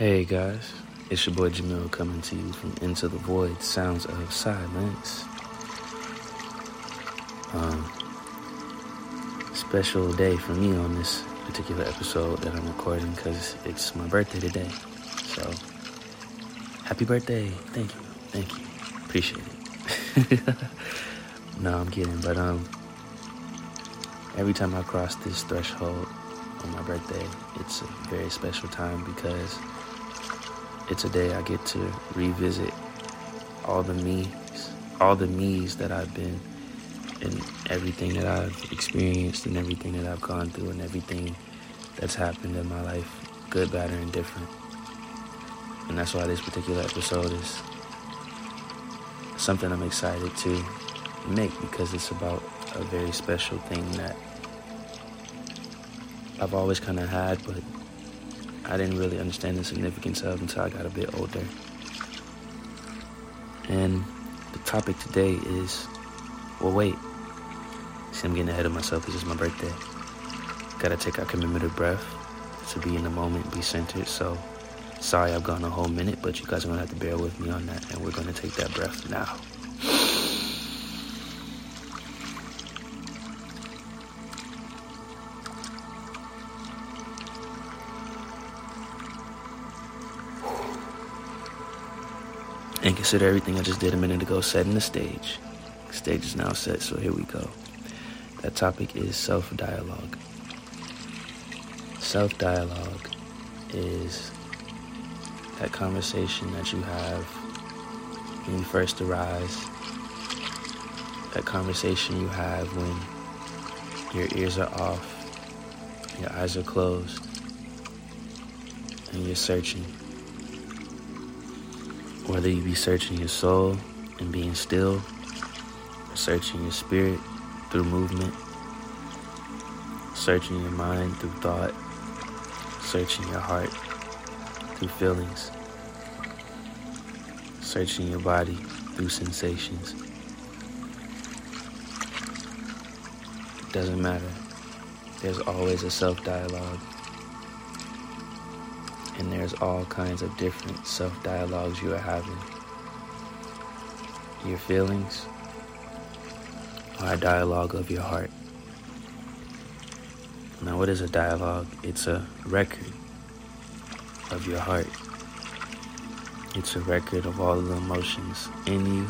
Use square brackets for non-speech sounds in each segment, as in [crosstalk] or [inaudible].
Hey guys, it's your boy Jamil coming to you from Into the Void Sounds of Silence. Um, special day for me on this particular episode that I'm recording because it's my birthday today. So, happy birthday! Thank you, thank you, appreciate it. [laughs] no, I'm kidding, but um, every time I cross this threshold on my birthday, it's a very special time because it's a day I get to revisit all the me's, all the me's that I've been, and everything that I've experienced, and everything that I've gone through, and everything that's happened in my life, good, bad, or indifferent. And that's why this particular episode is something I'm excited to make because it's about a very special thing that I've always kind of had, but I didn't really understand the significance of until I got a bit older. And the topic today is well, wait. See, I'm getting ahead of myself it's my birthday. Gotta take our commemorative breath to be in the moment, be centered. So, sorry I've gone a whole minute, but you guys are gonna have to bear with me on that, and we're gonna take that breath now. And consider everything I just did a minute ago setting the stage. Stage is now set, so here we go. That topic is self dialogue. Self dialogue is that conversation that you have when you first arise, that conversation you have when your ears are off, your eyes are closed, and you're searching. Whether you be searching your soul and being still, searching your spirit through movement, searching your mind through thought, searching your heart through feelings, searching your body through sensations. It doesn't matter. There's always a self dialogue and there's all kinds of different self dialogues you are having. Your feelings are a dialogue of your heart. Now, what is a dialogue? It's a record of your heart. It's a record of all the emotions in you,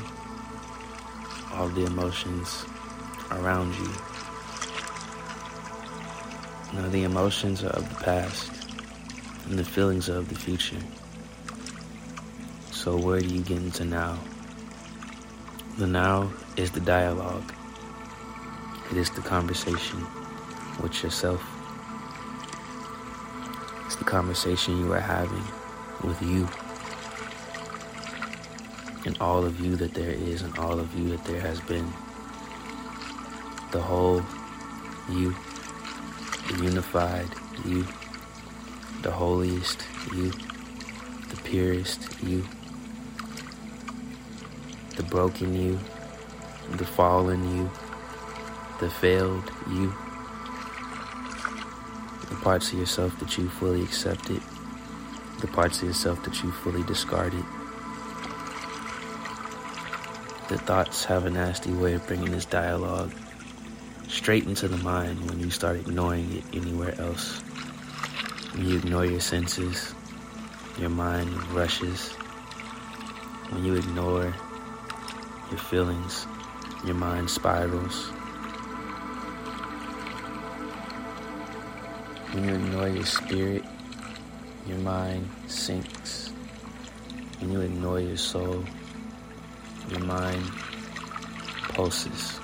all the emotions around you. Now, the emotions are of the past and the feelings of the future. So, where do you get into now? The now is the dialogue, it is the conversation with yourself. It's the conversation you are having with you and all of you that there is and all of you that there has been. The whole you, the unified you the holiest you, the purest you, the broken you, the fallen you, the failed you, the parts of yourself that you fully accepted, the parts of yourself that you fully discarded. The thoughts have a nasty way of bringing this dialogue straight into the mind when you start ignoring it anywhere else. When you ignore your senses, your mind rushes. When you ignore your feelings, your mind spirals. When you ignore your spirit, your mind sinks. When you ignore your soul, your mind pulses.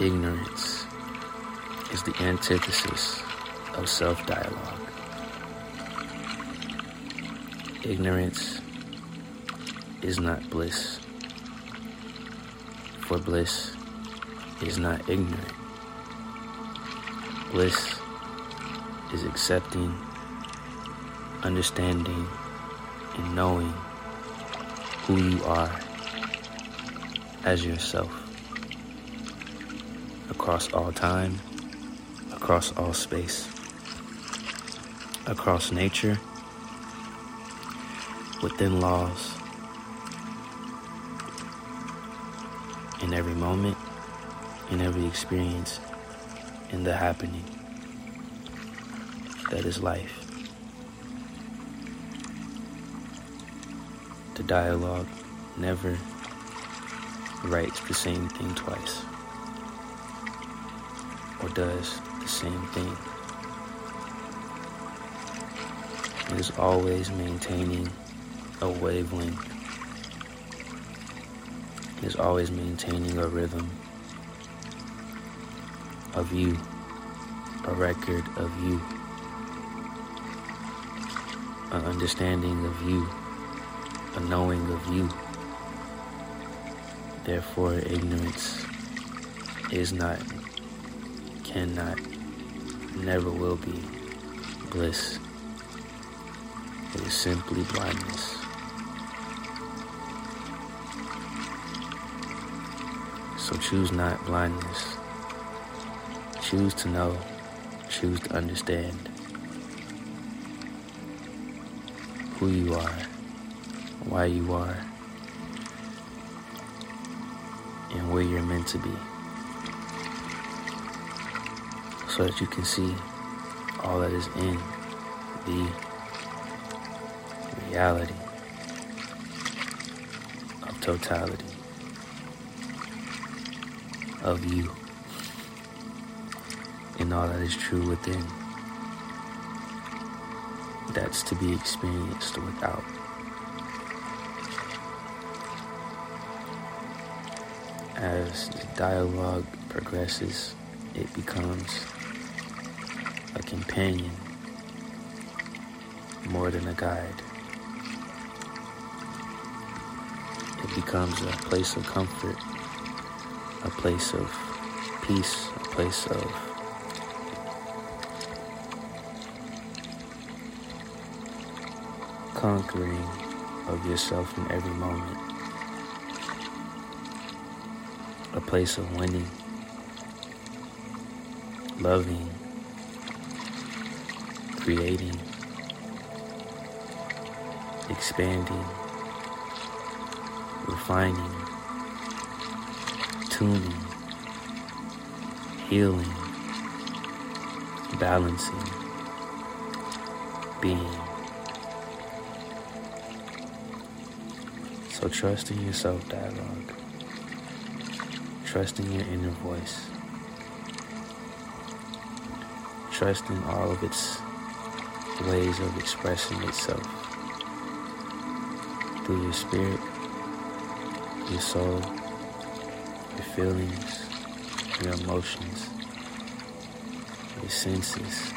Ignorance is the antithesis of self dialogue. Ignorance is not bliss, for bliss is not ignorant. Bliss is accepting, understanding, and knowing who you are as yourself across all time across all space across nature, within laws, in every moment, in every experience, in the happening that is life. The dialogue never writes the same thing twice or does the same thing. It is always maintaining a wavelength. It is always maintaining a rhythm of you, a record of you, an understanding of you, a knowing of you. Therefore, ignorance is not, cannot, never will be bliss. It is simply blindness. So choose not blindness. Choose to know. Choose to understand who you are, why you are, and where you're meant to be. So that you can see all that is in the reality of totality of you and all that is true within that's to be experienced without. As the dialogue progresses, it becomes a companion more than a guide. It becomes a place of comfort, a place of peace, a place of conquering of yourself in every moment. A place of winning, loving, creating, expanding, refining, tuning, healing, balancing, being. So trust in yourself dialogue. Trust in your inner voice. Trust in all of its ways of expressing itself through your spirit, your soul, your feelings, your emotions, your senses,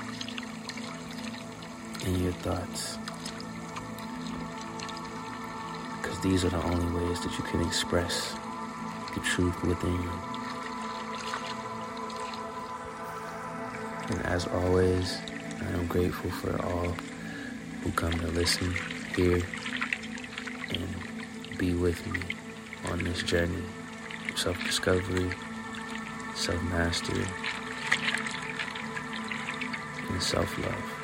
and your thoughts. Because these are the only ways that you can express the truth within you. And as always, I am grateful for all who come to listen, hear, and be with me on this journey of self-discovery, self-mastery, and self-love.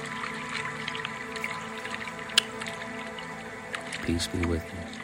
Peace be with you.